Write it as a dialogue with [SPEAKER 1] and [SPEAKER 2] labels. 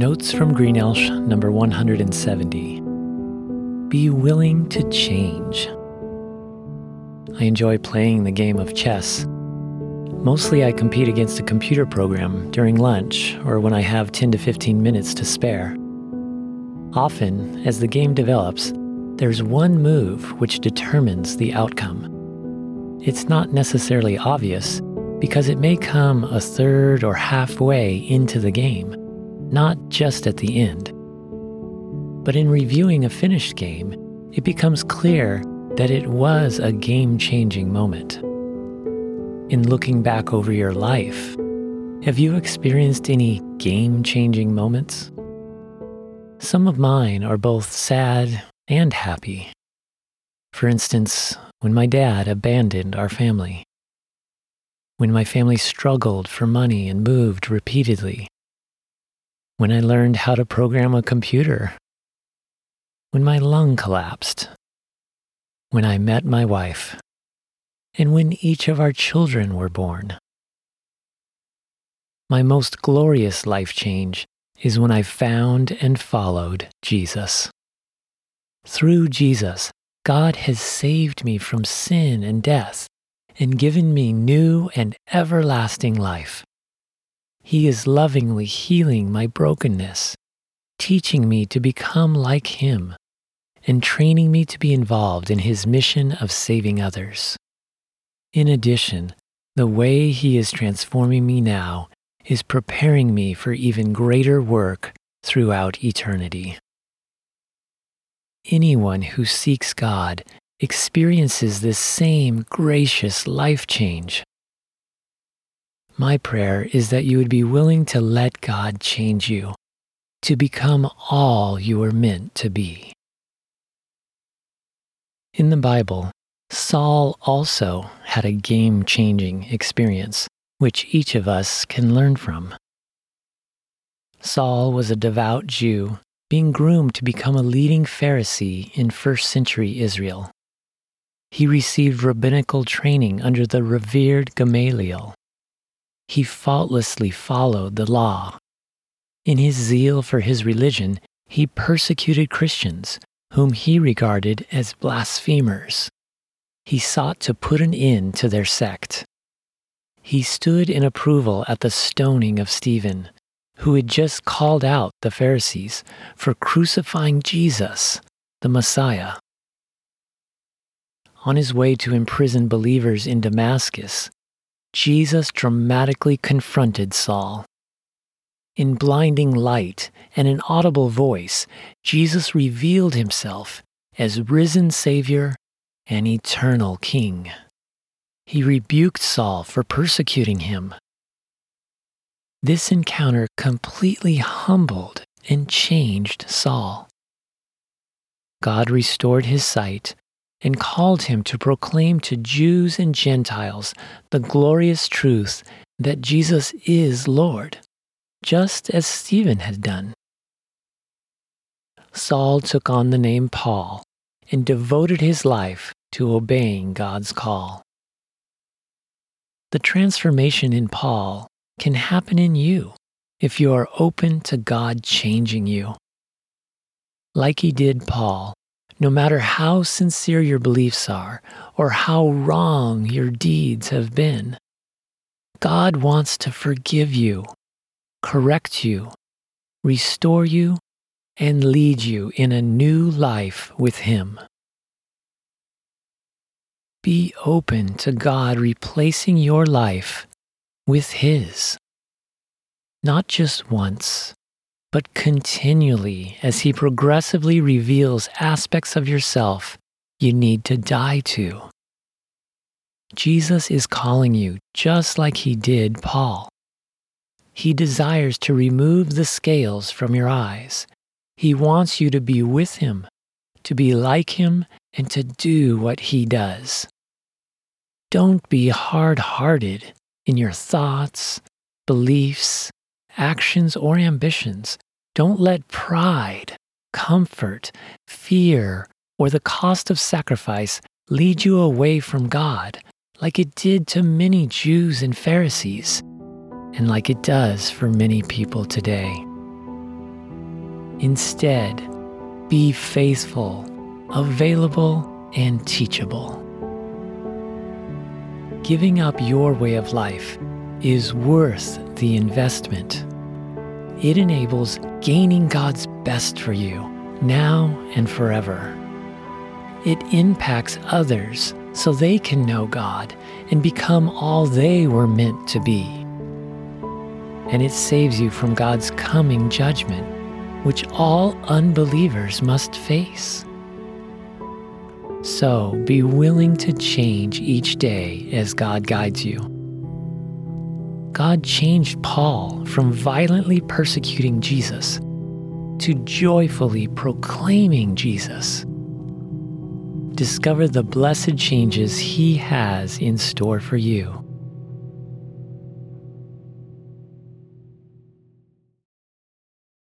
[SPEAKER 1] Notes from Greenelsh, number 170. Be willing to change. I enjoy playing the game of chess. Mostly I compete against a computer program during lunch or when I have 10 to 15 minutes to spare. Often, as the game develops, there's one move which determines the outcome. It's not necessarily obvious because it may come a third or halfway into the game not just at the end. But in reviewing a finished game, it becomes clear that it was a game changing moment. In looking back over your life, have you experienced any game changing moments? Some of mine are both sad and happy. For instance, when my dad abandoned our family, when my family struggled for money and moved repeatedly, when I learned how to program a computer, when my lung collapsed, when I met my wife, and when each of our children were born. My most glorious life change is when I found and followed Jesus. Through Jesus, God has saved me from sin and death and given me new and everlasting life. He is lovingly healing my brokenness, teaching me to become like Him, and training me to be involved in His mission of saving others. In addition, the way He is transforming me now is preparing me for even greater work throughout eternity. Anyone who seeks God experiences this same gracious life change. My prayer is that you would be willing to let God change you to become all you are meant to be. In the Bible, Saul also had a game changing experience, which each of us can learn from. Saul was a devout Jew being groomed to become a leading Pharisee in first century Israel. He received rabbinical training under the revered Gamaliel he faultlessly followed the law. In his zeal for his religion, he persecuted Christians, whom he regarded as blasphemers. He sought to put an end to their sect. He stood in approval at the stoning of Stephen, who had just called out the Pharisees for crucifying Jesus, the Messiah. On his way to imprison believers in Damascus, Jesus dramatically confronted Saul. In blinding light and an audible voice, Jesus revealed himself as risen Savior and eternal King. He rebuked Saul for persecuting him. This encounter completely humbled and changed Saul. God restored his sight and called him to proclaim to Jews and Gentiles the glorious truth that Jesus is Lord, just as Stephen had done. Saul took on the name Paul and devoted his life to obeying God's call. The transformation in Paul can happen in you if you are open to God changing you. Like he did Paul, no matter how sincere your beliefs are or how wrong your deeds have been. God wants to forgive you, correct you, restore you, and lead you in a new life with Him. Be open to God replacing your life with His. Not just once, but continually as He progressively reveals aspects of yourself you need to die to. Jesus is calling you just like He did Paul. He desires to remove the scales from your eyes. He wants you to be with Him, to be like Him, and to do what He does. Don't be hard hearted in your thoughts, beliefs, actions, or ambitions, don't let pride, comfort, fear, or the cost of sacrifice lead you away from God, like it did to many Jews and Pharisees, and like it does for many people today. Instead, be faithful, available, and teachable. Giving up your way of life is worth the investment. It enables gaining God's best for you now and forever. It impacts others so they can know God and become all they were meant to be. And it saves you from God's coming judgment, which all unbelievers must face. So be willing to change each day as God guides you. God changed Paul from violently persecuting Jesus to joyfully proclaiming Jesus. Discover the blessed changes He has in store for you.